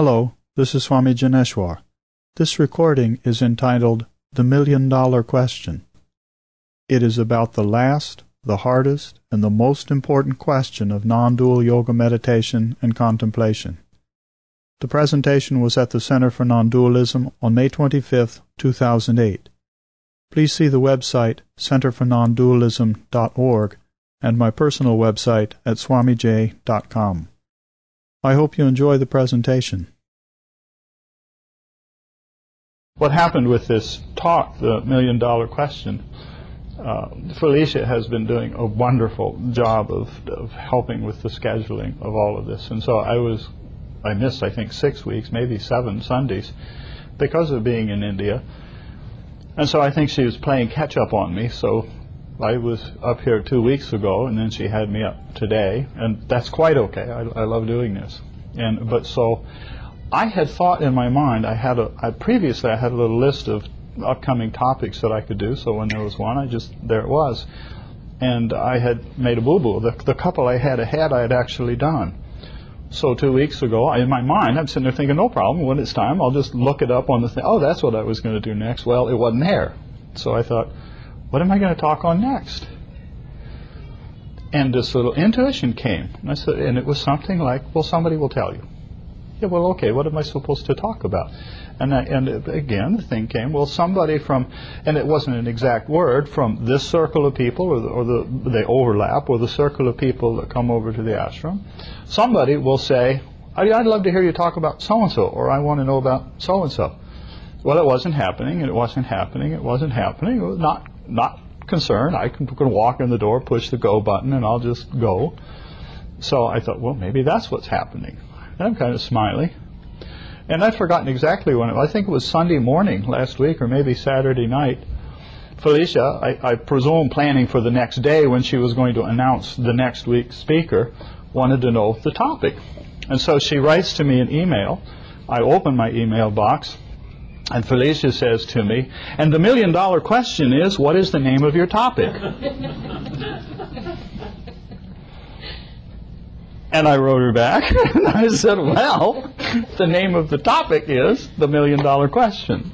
Hello, this is Swami Janeshwar. This recording is entitled The Million Dollar Question. It is about the last, the hardest, and the most important question of non dual yoga meditation and contemplation. The presentation was at the Center for Non Dualism on May 25, 2008. Please see the website centerfornondualism.org and my personal website at swamij.com. I hope you enjoy the presentation. What happened with this talk, the million dollar question, uh, Felicia has been doing a wonderful job of, of helping with the scheduling of all of this. And so I was, I missed, I think, six weeks, maybe seven Sundays because of being in India. And so I think she was playing catch up on me. So I was up here two weeks ago, and then she had me up today, and that's quite okay. I, I love doing this. And but so I had thought in my mind. I had a I, previously I had a little list of upcoming topics that I could do. So when there was one, I just there it was, and I had made a boo boo. The, the couple I had ahead, I had actually done. So two weeks ago, I, in my mind, I'm sitting there thinking, no problem. When it's time, I'll just look it up on the thing. Oh, that's what I was going to do next. Well, it wasn't there. So I thought, what am I going to talk on next? And this little intuition came. And I said, and it was something like, well, somebody will tell you. Yeah, well, okay, what am I supposed to talk about? And, I, and again, the thing came, well, somebody from, and it wasn't an exact word, from this circle of people, or the, or the they overlap, or the circle of people that come over to the ashram, somebody will say, I'd love to hear you talk about so and so, or I want to know about so and so. Well, it wasn't happening, and it wasn't happening, it wasn't happening. It was not not concerned. I can, can walk in the door, push the go button, and I'll just go. So I thought, well, maybe that's what's happening. And I'm kind of smiling. And I've forgotten exactly when it was. I think it was Sunday morning last week or maybe Saturday night. Felicia, I, I presume planning for the next day when she was going to announce the next week's speaker, wanted to know the topic. And so she writes to me an email. I open my email box, and Felicia says to me, and the million dollar question is, what is the name of your topic? and I wrote her back, and I said, well, the name of the topic is the million dollar question.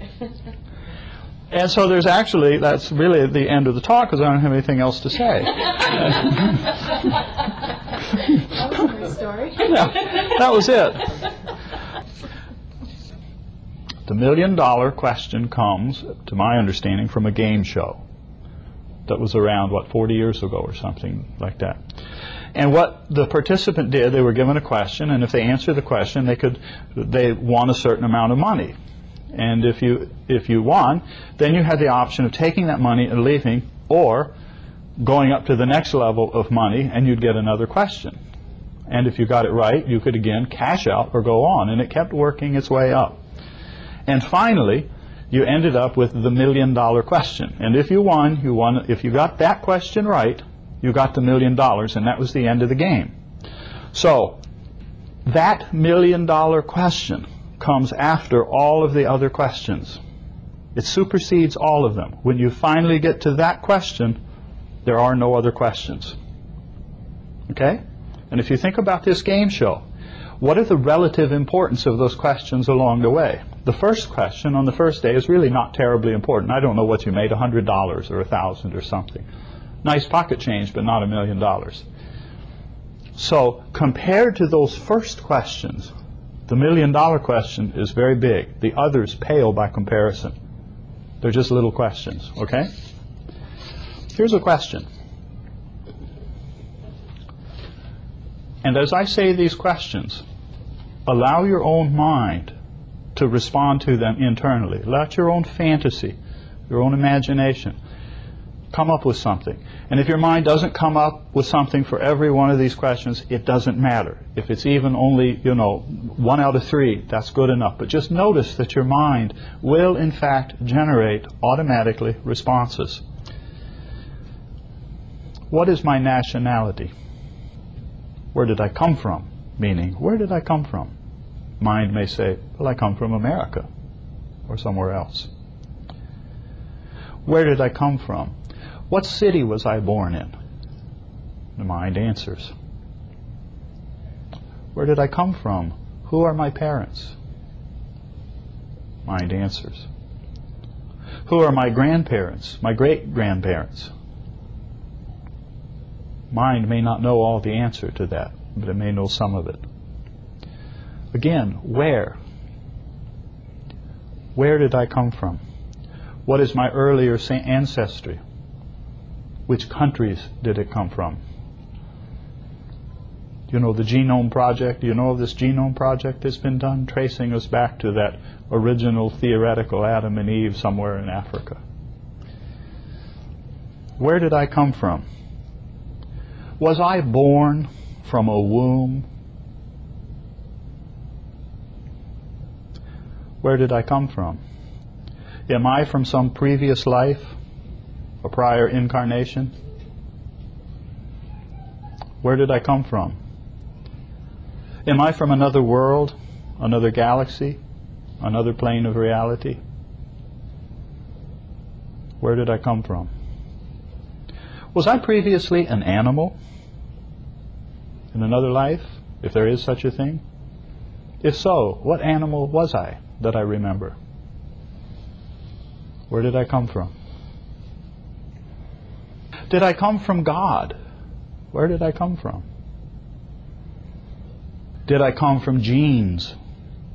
And so there's actually, that's really the end of the talk because I don't have anything else to say. that was a story. yeah, that was it. The million dollar question comes, to my understanding, from a game show that was around, what, 40 years ago or something like that. And what the participant did, they were given a question, and if they answered the question, they could, they won a certain amount of money. And if you, if you won, then you had the option of taking that money and leaving, or going up to the next level of money, and you'd get another question. And if you got it right, you could again cash out or go on, and it kept working its way up. And finally, you ended up with the million dollar question. And if you won, you won. If you got that question right, you got the million dollars, and that was the end of the game. So, that million dollar question comes after all of the other questions. It supersedes all of them. When you finally get to that question, there are no other questions. Okay? And if you think about this game show, what are the relative importance of those questions along the way? The first question on the first day is really not terribly important. I don't know what you made, $100 or 1000 or something. Nice pocket change, but not a million dollars. So, compared to those first questions, the million dollar question is very big. The others pale by comparison. They're just little questions, okay? Here's a question. And as I say these questions, allow your own mind to respond to them internally. Let your own fantasy, your own imagination, come up with something. And if your mind doesn't come up with something for every one of these questions, it doesn't matter. If it's even only, you know, one out of three, that's good enough. But just notice that your mind will, in fact, generate automatically responses. What is my nationality? Where did I come from? Meaning, where did I come from? Mind may say, well, I come from America or somewhere else. Where did I come from? What city was I born in? The mind answers. Where did I come from? Who are my parents? Mind answers. Who are my grandparents, my great grandparents? Mind may not know all the answer to that, but it may know some of it. Again, where? Where did I come from? What is my earlier ancestry? Which countries did it come from? You know the Genome Project? You know this Genome Project that's been done, tracing us back to that original theoretical Adam and Eve somewhere in Africa. Where did I come from? Was I born from a womb? Where did I come from? Am I from some previous life, a prior incarnation? Where did I come from? Am I from another world, another galaxy, another plane of reality? Where did I come from? Was I previously an animal in another life, if there is such a thing? If so, what animal was I that I remember? Where did I come from? Did I come from God? Where did I come from? Did I come from genes?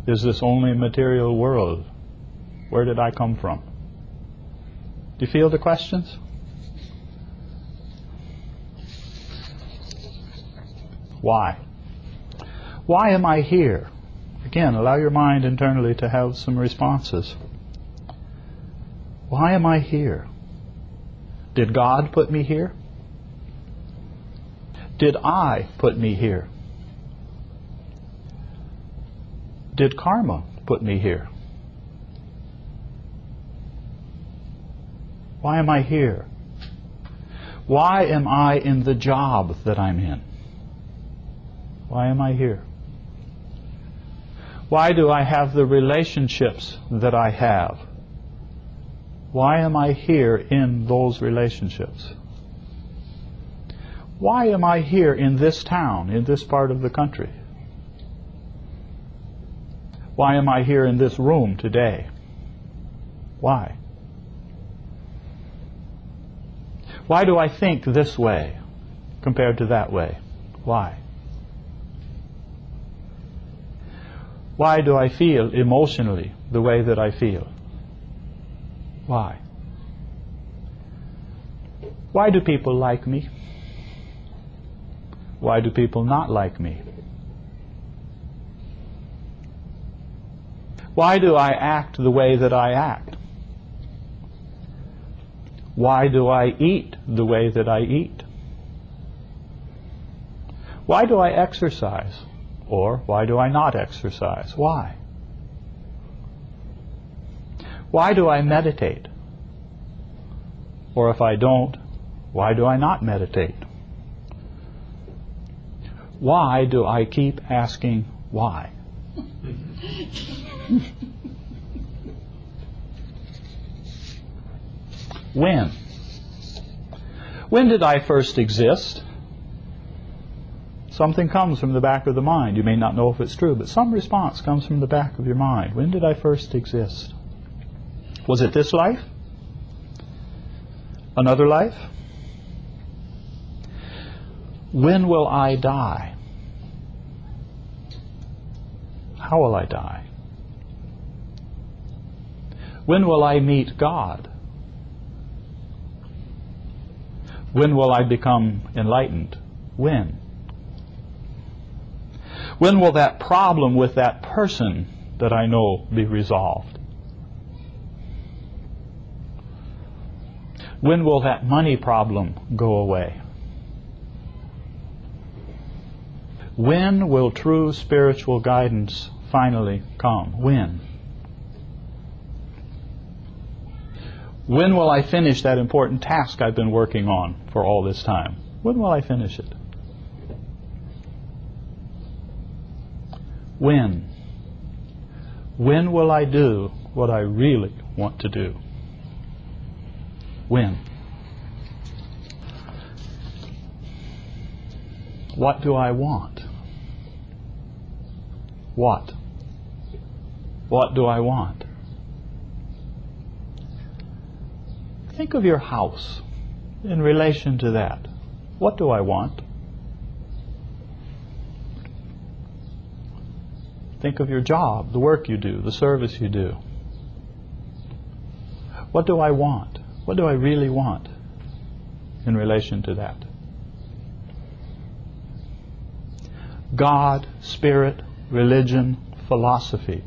Is this only material world? Where did I come from? Do you feel the questions? Why? Why am I here? Again, allow your mind internally to have some responses. Why am I here? Did God put me here? Did I put me here? Did karma put me here? Why am I here? Why am I in the job that I'm in? Why am I here? Why do I have the relationships that I have? Why am I here in those relationships? Why am I here in this town, in this part of the country? Why am I here in this room today? Why? Why do I think this way compared to that way? Why? Why do I feel emotionally the way that I feel? Why? Why do people like me? Why do people not like me? Why do I act the way that I act? Why do I eat the way that I eat? Why do I exercise? Or why do I not exercise? Why? Why do I meditate? Or if I don't, why do I not meditate? Why do I keep asking why? when? When did I first exist? Something comes from the back of the mind. You may not know if it's true, but some response comes from the back of your mind. When did I first exist? Was it this life? Another life? When will I die? How will I die? When will I meet God? When will I become enlightened? When? When will that problem with that person that I know be resolved? When will that money problem go away? When will true spiritual guidance finally come? When? When will I finish that important task I've been working on for all this time? When will I finish it? When? When will I do what I really want to do? When? What do I want? What? What do I want? Think of your house in relation to that. What do I want? Think of your job, the work you do, the service you do. What do I want? What do I really want in relation to that? God, spirit, religion, philosophy.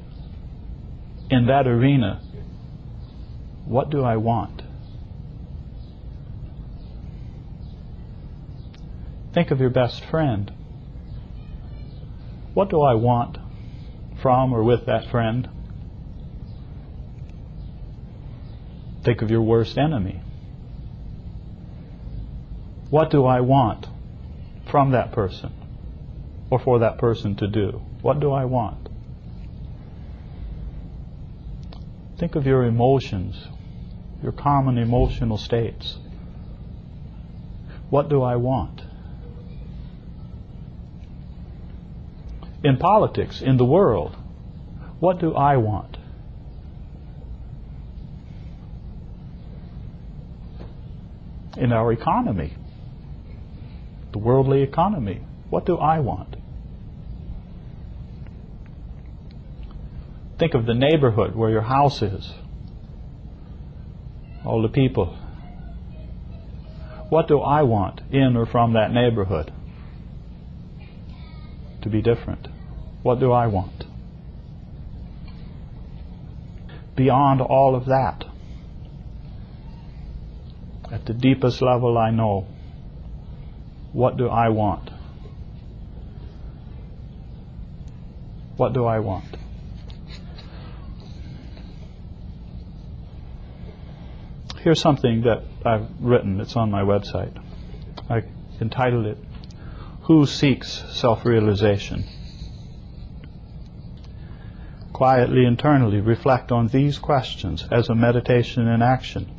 In that arena, what do I want? Think of your best friend. What do I want from or with that friend? Think of your worst enemy. What do I want from that person or for that person to do? What do I want? Think of your emotions, your common emotional states. What do I want? In politics, in the world, what do I want? In our economy, the worldly economy, what do I want? Think of the neighborhood where your house is. All the people. What do I want in or from that neighborhood to be different? What do I want? Beyond all of that, at the deepest level I know, what do I want? What do I want? Here's something that I've written, it's on my website. I entitled it, Who Seeks Self Realization? Quietly internally reflect on these questions as a meditation in action.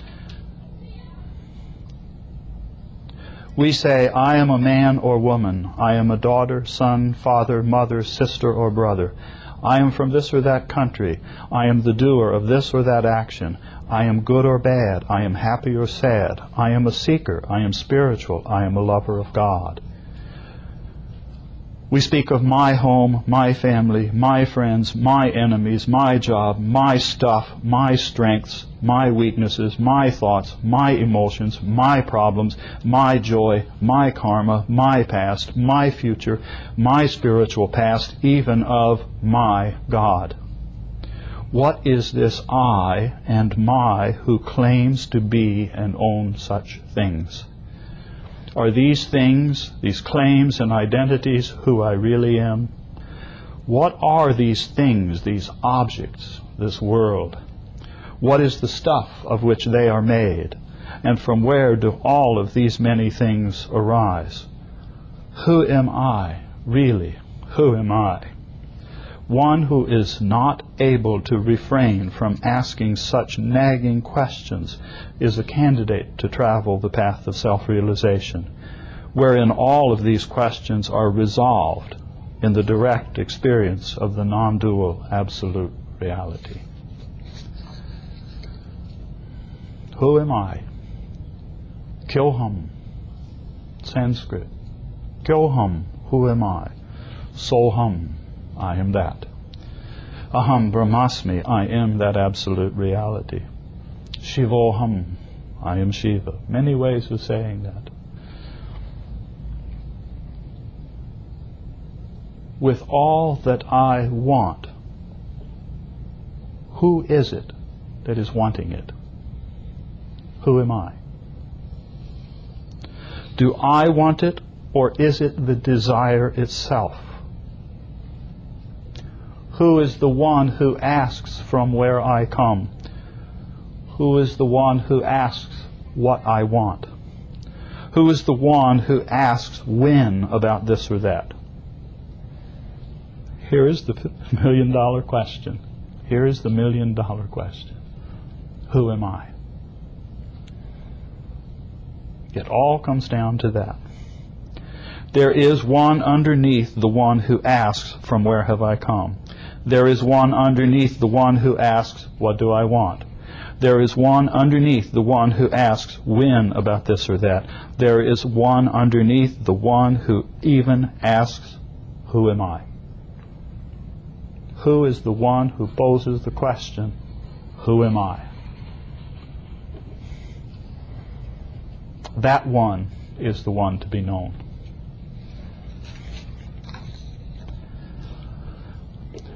We say, I am a man or woman. I am a daughter, son, father, mother, sister, or brother. I am from this or that country. I am the doer of this or that action. I am good or bad. I am happy or sad. I am a seeker. I am spiritual. I am a lover of God. We speak of my home, my family, my friends, my enemies, my job, my stuff, my strengths, my weaknesses, my thoughts, my emotions, my problems, my joy, my karma, my past, my future, my spiritual past, even of my God. What is this I and my who claims to be and own such things? Are these things, these claims and identities, who I really am? What are these things, these objects, this world? What is the stuff of which they are made? And from where do all of these many things arise? Who am I, really? Who am I? One who is not able to refrain from asking such nagging questions is a candidate to travel the path of self realization, wherein all of these questions are resolved in the direct experience of the non dual absolute reality. Who am I? Koham, Sanskrit. Koham, who am I? Soham, I am that. Aham Brahmasmi, I am that absolute reality. Shivoham, I am Shiva. Many ways of saying that. With all that I want, who is it that is wanting it? Who am I? Do I want it, or is it the desire itself? Who is the one who asks from where I come? Who is the one who asks what I want? Who is the one who asks when about this or that? Here is the million dollar question. Here is the million dollar question. Who am I? It all comes down to that. There is one underneath the one who asks, From where have I come? There is one underneath the one who asks, What do I want? There is one underneath the one who asks when about this or that. There is one underneath the one who even asks, Who am I? Who is the one who poses the question, Who am I? That one is the one to be known.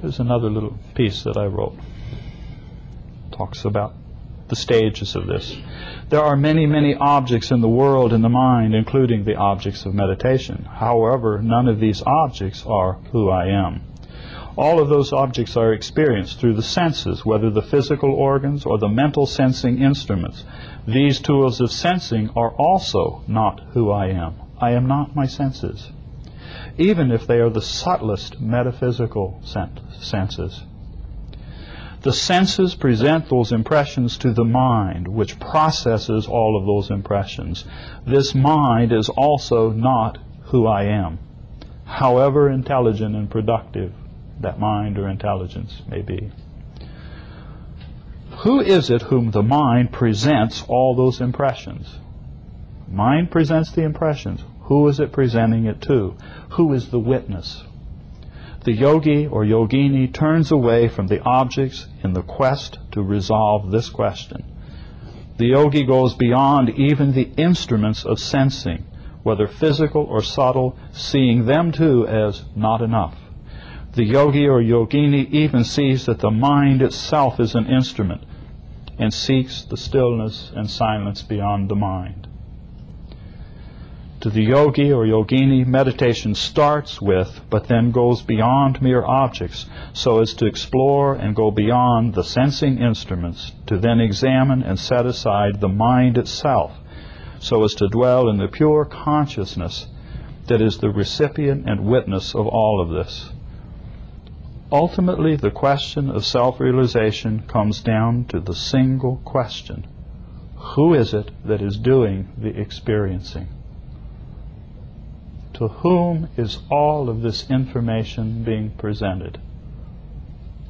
Here's another little piece that I wrote. Talks about the stages of this. There are many, many objects in the world in the mind, including the objects of meditation. However, none of these objects are who I am. All of those objects are experienced through the senses, whether the physical organs or the mental sensing instruments. These tools of sensing are also not who I am. I am not my senses even if they are the subtlest metaphysical senses. The senses present those impressions to the mind, which processes all of those impressions. This mind is also not who I am, however intelligent and productive that mind or intelligence may be. Who is it whom the mind presents all those impressions? Mind presents the impressions. Who is it presenting it to? Who is the witness? The yogi or yogini turns away from the objects in the quest to resolve this question. The yogi goes beyond even the instruments of sensing, whether physical or subtle, seeing them too as not enough. The yogi or yogini even sees that the mind itself is an instrument and seeks the stillness and silence beyond the mind. To the yogi or yogini, meditation starts with, but then goes beyond mere objects, so as to explore and go beyond the sensing instruments, to then examine and set aside the mind itself, so as to dwell in the pure consciousness that is the recipient and witness of all of this. Ultimately, the question of self realization comes down to the single question Who is it that is doing the experiencing? To whom is all of this information being presented?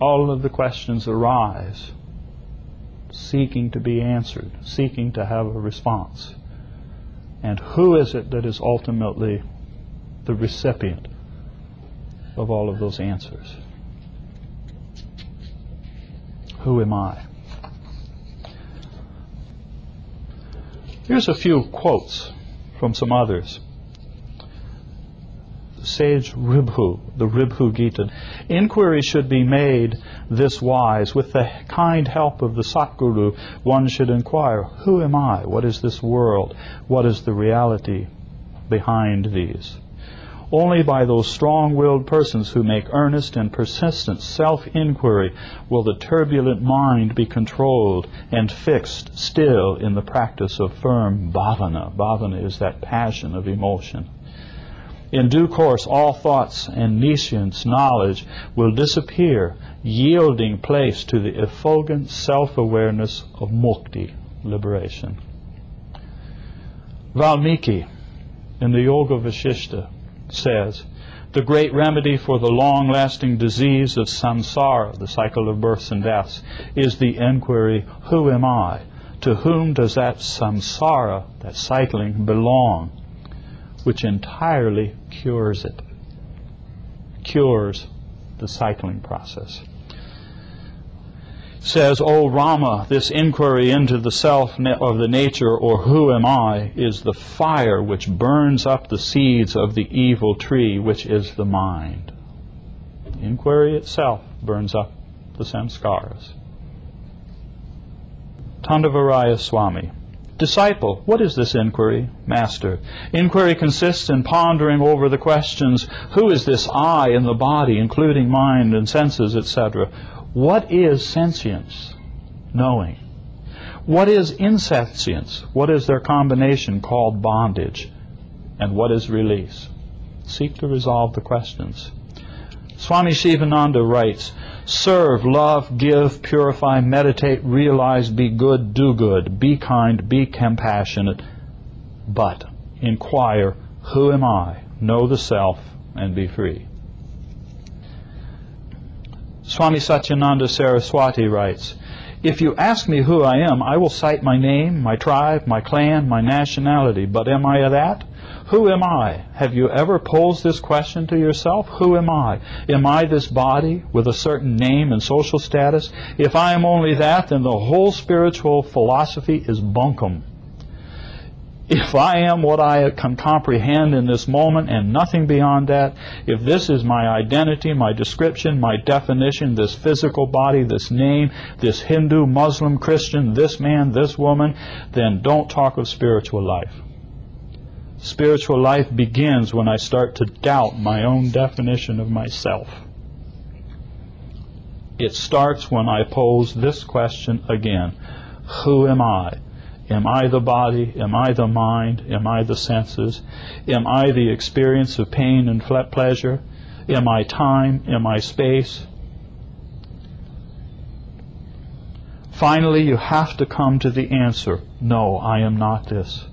All of the questions arise, seeking to be answered, seeking to have a response. And who is it that is ultimately the recipient of all of those answers? Who am I? Here's a few quotes from some others sage Ribhu, the Ribhu Gita. Inquiry should be made this wise. With the kind help of the Satguru, one should inquire, Who am I? What is this world? What is the reality behind these? Only by those strong willed persons who make earnest and persistent self inquiry will the turbulent mind be controlled and fixed still in the practice of firm bhavana. Bhavana is that passion of emotion. In due course, all thoughts and nescience knowledge will disappear, yielding place to the effulgent self awareness of mukti, liberation. Valmiki, in the Yoga Vashishta, says, the great remedy for the long lasting disease of samsara, the cycle of births and deaths, is the inquiry, Who am I? To whom does that samsara, that cycling, belong? Which entirely cures it, cures the cycling process. Says, O Rama, this inquiry into the self of the nature or who am I is the fire which burns up the seeds of the evil tree, which is the mind. The inquiry itself burns up the samskaras. Tandavaraya Swami Disciple, what is this inquiry? Master, inquiry consists in pondering over the questions who is this I in the body, including mind and senses, etc.? What is sentience? Knowing. What is insentience? What is their combination called bondage? And what is release? Seek to resolve the questions. Swami Shivananda writes, Serve, love, give, purify, meditate, realize, be good, do good, be kind, be compassionate, but inquire, Who am I? Know the self and be free. Swami Satyananda Saraswati writes, If you ask me who I am, I will cite my name, my tribe, my clan, my nationality. But am I that? Who am I? Have you ever posed this question to yourself? Who am I? Am I this body with a certain name and social status? If I am only that, then the whole spiritual philosophy is bunkum if I am what I can comprehend in this moment and nothing beyond that, if this is my identity, my description, my definition, this physical body, this name, this Hindu, Muslim, Christian, this man, this woman, then don't talk of spiritual life. Spiritual life begins when I start to doubt my own definition of myself. It starts when I pose this question again Who am I? Am I the body? Am I the mind? Am I the senses? Am I the experience of pain and pleasure? Am I time? Am I space? Finally, you have to come to the answer no, I am not this.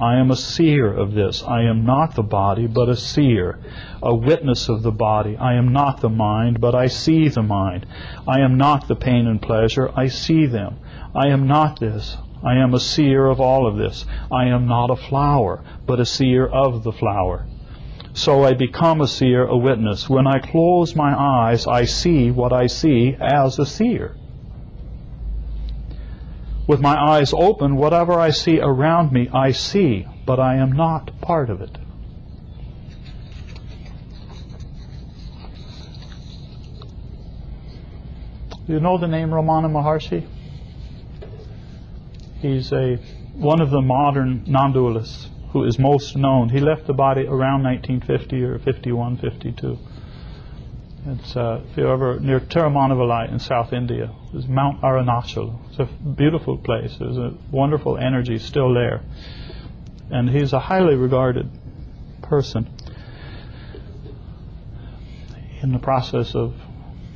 I am a seer of this. I am not the body, but a seer, a witness of the body. I am not the mind, but I see the mind. I am not the pain and pleasure. I see them. I am not this. I am a seer of all of this. I am not a flower, but a seer of the flower. So I become a seer, a witness. When I close my eyes, I see what I see as a seer. With my eyes open, whatever I see around me, I see, but I am not part of it. Do you know the name Ramana Maharshi? He's a one of the modern non-dualists who is most known. He left the body around 1950 or 51, 52. It's uh, if you're ever near Tiruvannamalai in South India, there's Mount Arunachal. It's a beautiful place. There's a wonderful energy still there, and he's a highly regarded person in the process of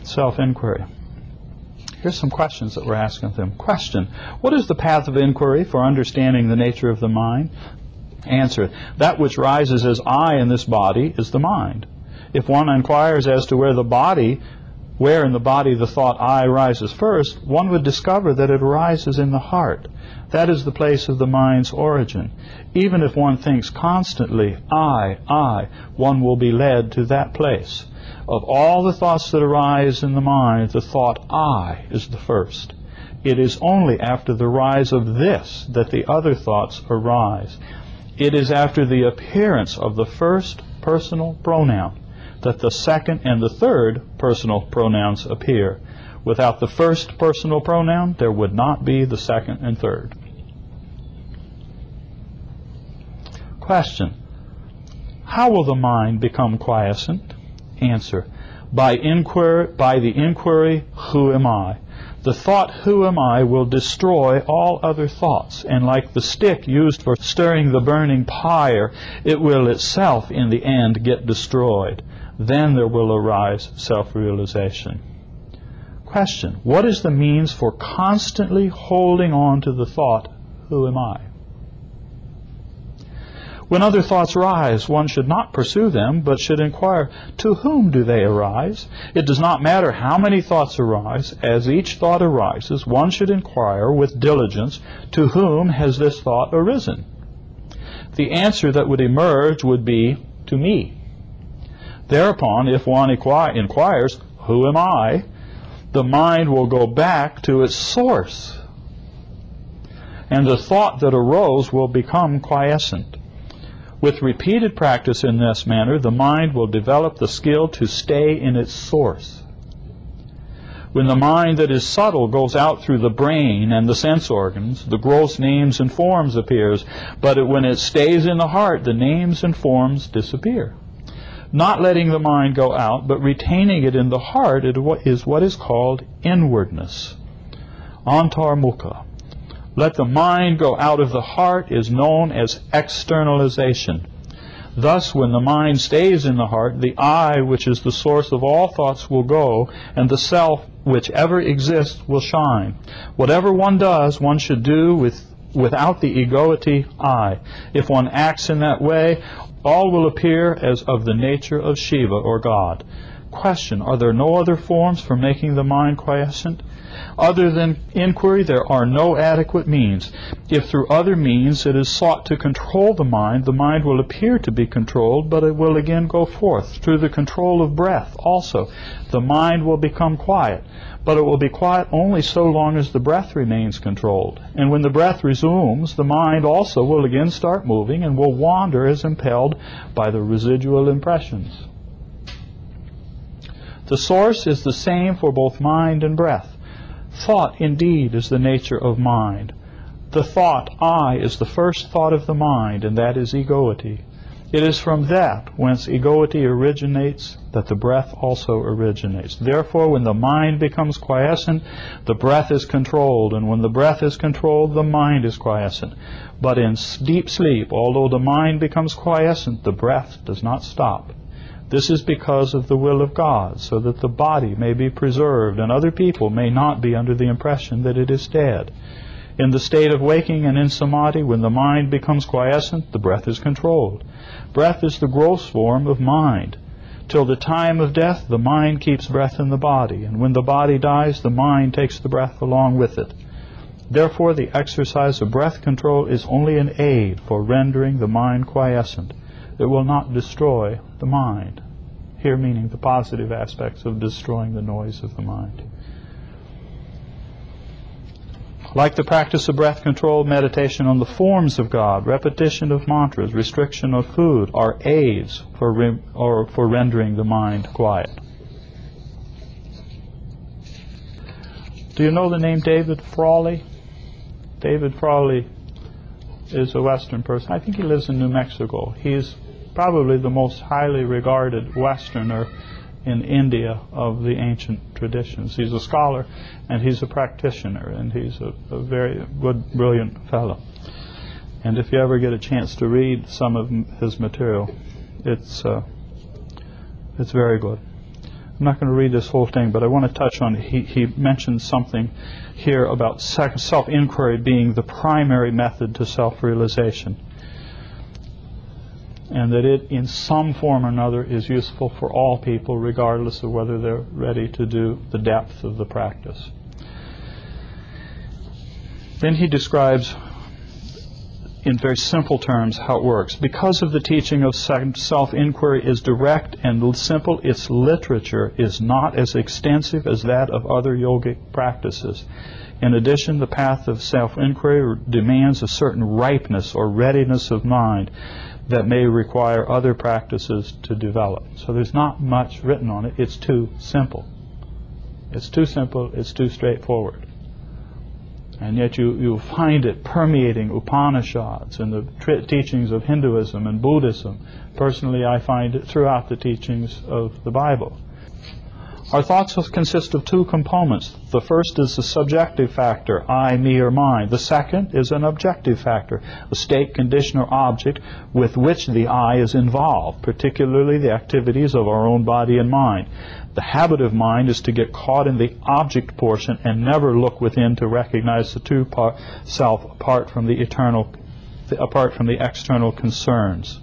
self-inquiry. Here's some questions that we're asking them. Question What is the path of inquiry for understanding the nature of the mind? Answer That which rises as I in this body is the mind. If one inquires as to where the body, where in the body the thought I rises first, one would discover that it arises in the heart. That is the place of the mind's origin. Even if one thinks constantly, I, I, one will be led to that place. Of all the thoughts that arise in the mind, the thought I is the first. It is only after the rise of this that the other thoughts arise. It is after the appearance of the first personal pronoun that the second and the third personal pronouns appear. Without the first personal pronoun, there would not be the second and third. Question How will the mind become quiescent? Answer. By, inquiry, by the inquiry, who am I? The thought, who am I, will destroy all other thoughts, and like the stick used for stirring the burning pyre, it will itself in the end get destroyed. Then there will arise self realization. Question What is the means for constantly holding on to the thought, who am I? When other thoughts rise, one should not pursue them, but should inquire, to whom do they arise? It does not matter how many thoughts arise. As each thought arises, one should inquire with diligence, to whom has this thought arisen? The answer that would emerge would be, to me. Thereupon, if one inquires, who am I? The mind will go back to its source. And the thought that arose will become quiescent. With repeated practice in this manner, the mind will develop the skill to stay in its source. When the mind that is subtle goes out through the brain and the sense organs, the gross names and forms appears, but when it stays in the heart, the names and forms disappear. Not letting the mind go out, but retaining it in the heart is what is called inwardness. Antar mukha. Let the mind go out of the heart is known as externalization. Thus, when the mind stays in the heart, the I, which is the source of all thoughts, will go, and the self, which ever exists, will shine. Whatever one does, one should do with, without the egoity I. If one acts in that way, all will appear as of the nature of Shiva or God. question Are there no other forms for making the mind quiescent? Other than inquiry, there are no adequate means. If through other means it is sought to control the mind, the mind will appear to be controlled, but it will again go forth. Through the control of breath also, the mind will become quiet, but it will be quiet only so long as the breath remains controlled. And when the breath resumes, the mind also will again start moving and will wander as impelled by the residual impressions. The source is the same for both mind and breath. Thought, indeed, is the nature of mind. The thought, I, is the first thought of the mind, and that is egoity. It is from that whence egoity originates that the breath also originates. Therefore, when the mind becomes quiescent, the breath is controlled, and when the breath is controlled, the mind is quiescent. But in deep sleep, although the mind becomes quiescent, the breath does not stop. This is because of the will of God, so that the body may be preserved and other people may not be under the impression that it is dead. In the state of waking and in samadhi, when the mind becomes quiescent, the breath is controlled. Breath is the gross form of mind. Till the time of death, the mind keeps breath in the body, and when the body dies, the mind takes the breath along with it. Therefore, the exercise of breath control is only an aid for rendering the mind quiescent. It will not destroy the mind. Here meaning the positive aspects of destroying the noise of the mind. Like the practice of breath control, meditation on the forms of God, repetition of mantras, restriction of food are aids for, re- or for rendering the mind quiet. Do you know the name David Frawley? David Frawley is a Western person. I think he lives in New Mexico. He's probably the most highly regarded Westerner in India of the ancient traditions. He's a scholar and he's a practitioner and he's a, a very good, brilliant fellow. And if you ever get a chance to read some of his material, it's uh, it's very good. I'm not going to read this whole thing, but I want to touch on. He he mentions something here about self inquiry being the primary method to self realization and that it, in some form or another, is useful for all people, regardless of whether they're ready to do the depth of the practice. Then he describes, in very simple terms, how it works. Because of the teaching of self inquiry is direct and simple, its literature is not as extensive as that of other yogic practices. In addition, the path of self inquiry demands a certain ripeness or readiness of mind that may require other practices to develop. So there's not much written on it. It's too simple. It's too simple, it's too straightforward. And yet you, you find it permeating Upanishads and the tri- teachings of Hinduism and Buddhism. Personally, I find it throughout the teachings of the Bible. Our thoughts consist of two components. The first is the subjective factor, I, me, or mine. The second is an objective factor, a state, condition, or object with which the I is involved, particularly the activities of our own body and mind. The habit of mind is to get caught in the object portion and never look within to recognize the true self apart from the eternal, apart from the external concerns.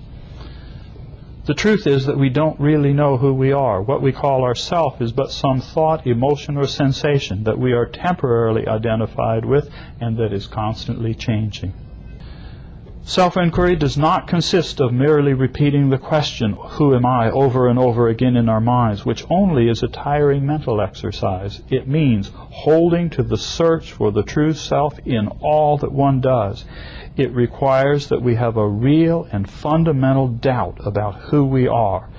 The truth is that we don't really know who we are. What we call ourself is but some thought, emotion, or sensation that we are temporarily identified with and that is constantly changing. Self inquiry does not consist of merely repeating the question, Who am I, over and over again in our minds, which only is a tiring mental exercise. It means holding to the search for the true self in all that one does. It requires that we have a real and fundamental doubt about who we are,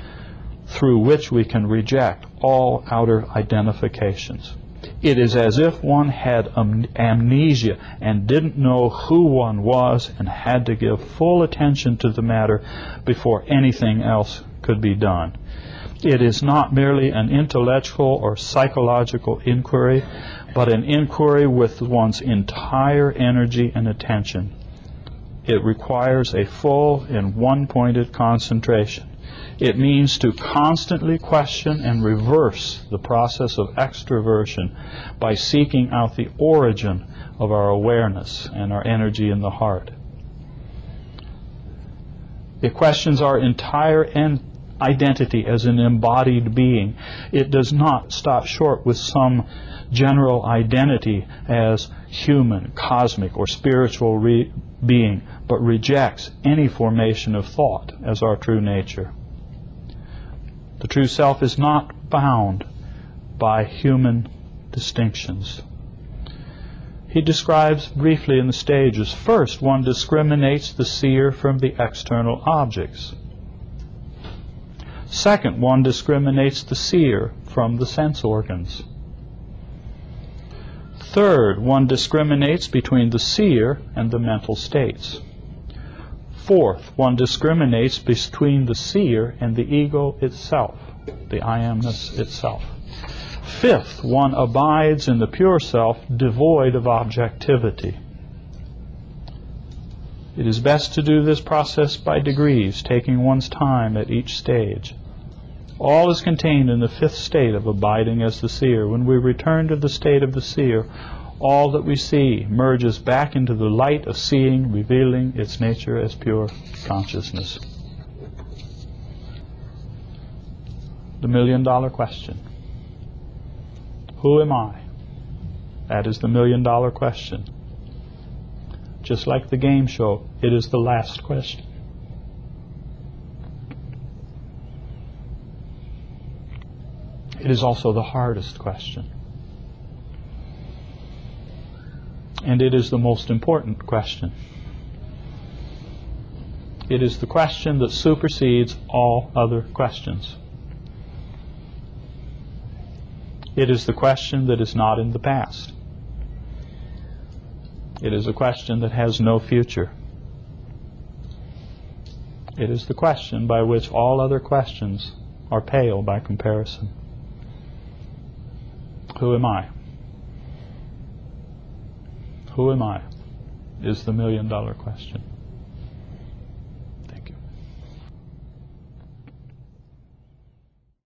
through which we can reject all outer identifications. It is as if one had amnesia and didn't know who one was and had to give full attention to the matter before anything else could be done. It is not merely an intellectual or psychological inquiry, but an inquiry with one's entire energy and attention. It requires a full and one pointed concentration. It means to constantly question and reverse the process of extroversion by seeking out the origin of our awareness and our energy in the heart. It questions our entire en- identity as an embodied being. It does not stop short with some general identity as human, cosmic, or spiritual re- being, but rejects any formation of thought as our true nature. The true self is not bound by human distinctions. He describes briefly in the stages. First, one discriminates the seer from the external objects. Second, one discriminates the seer from the sense organs. Third, one discriminates between the seer and the mental states. Fourth, one discriminates between the seer and the ego itself, the I amness itself. Fifth, one abides in the pure self, devoid of objectivity. It is best to do this process by degrees, taking one's time at each stage. All is contained in the fifth state of abiding as the seer. When we return to the state of the seer, all that we see merges back into the light of seeing, revealing its nature as pure consciousness. The million dollar question Who am I? That is the million dollar question. Just like the game show, it is the last question. It is also the hardest question. And it is the most important question. It is the question that supersedes all other questions. It is the question that is not in the past. It is a question that has no future. It is the question by which all other questions are pale by comparison. Who am I? Who am I? Is the million dollar question.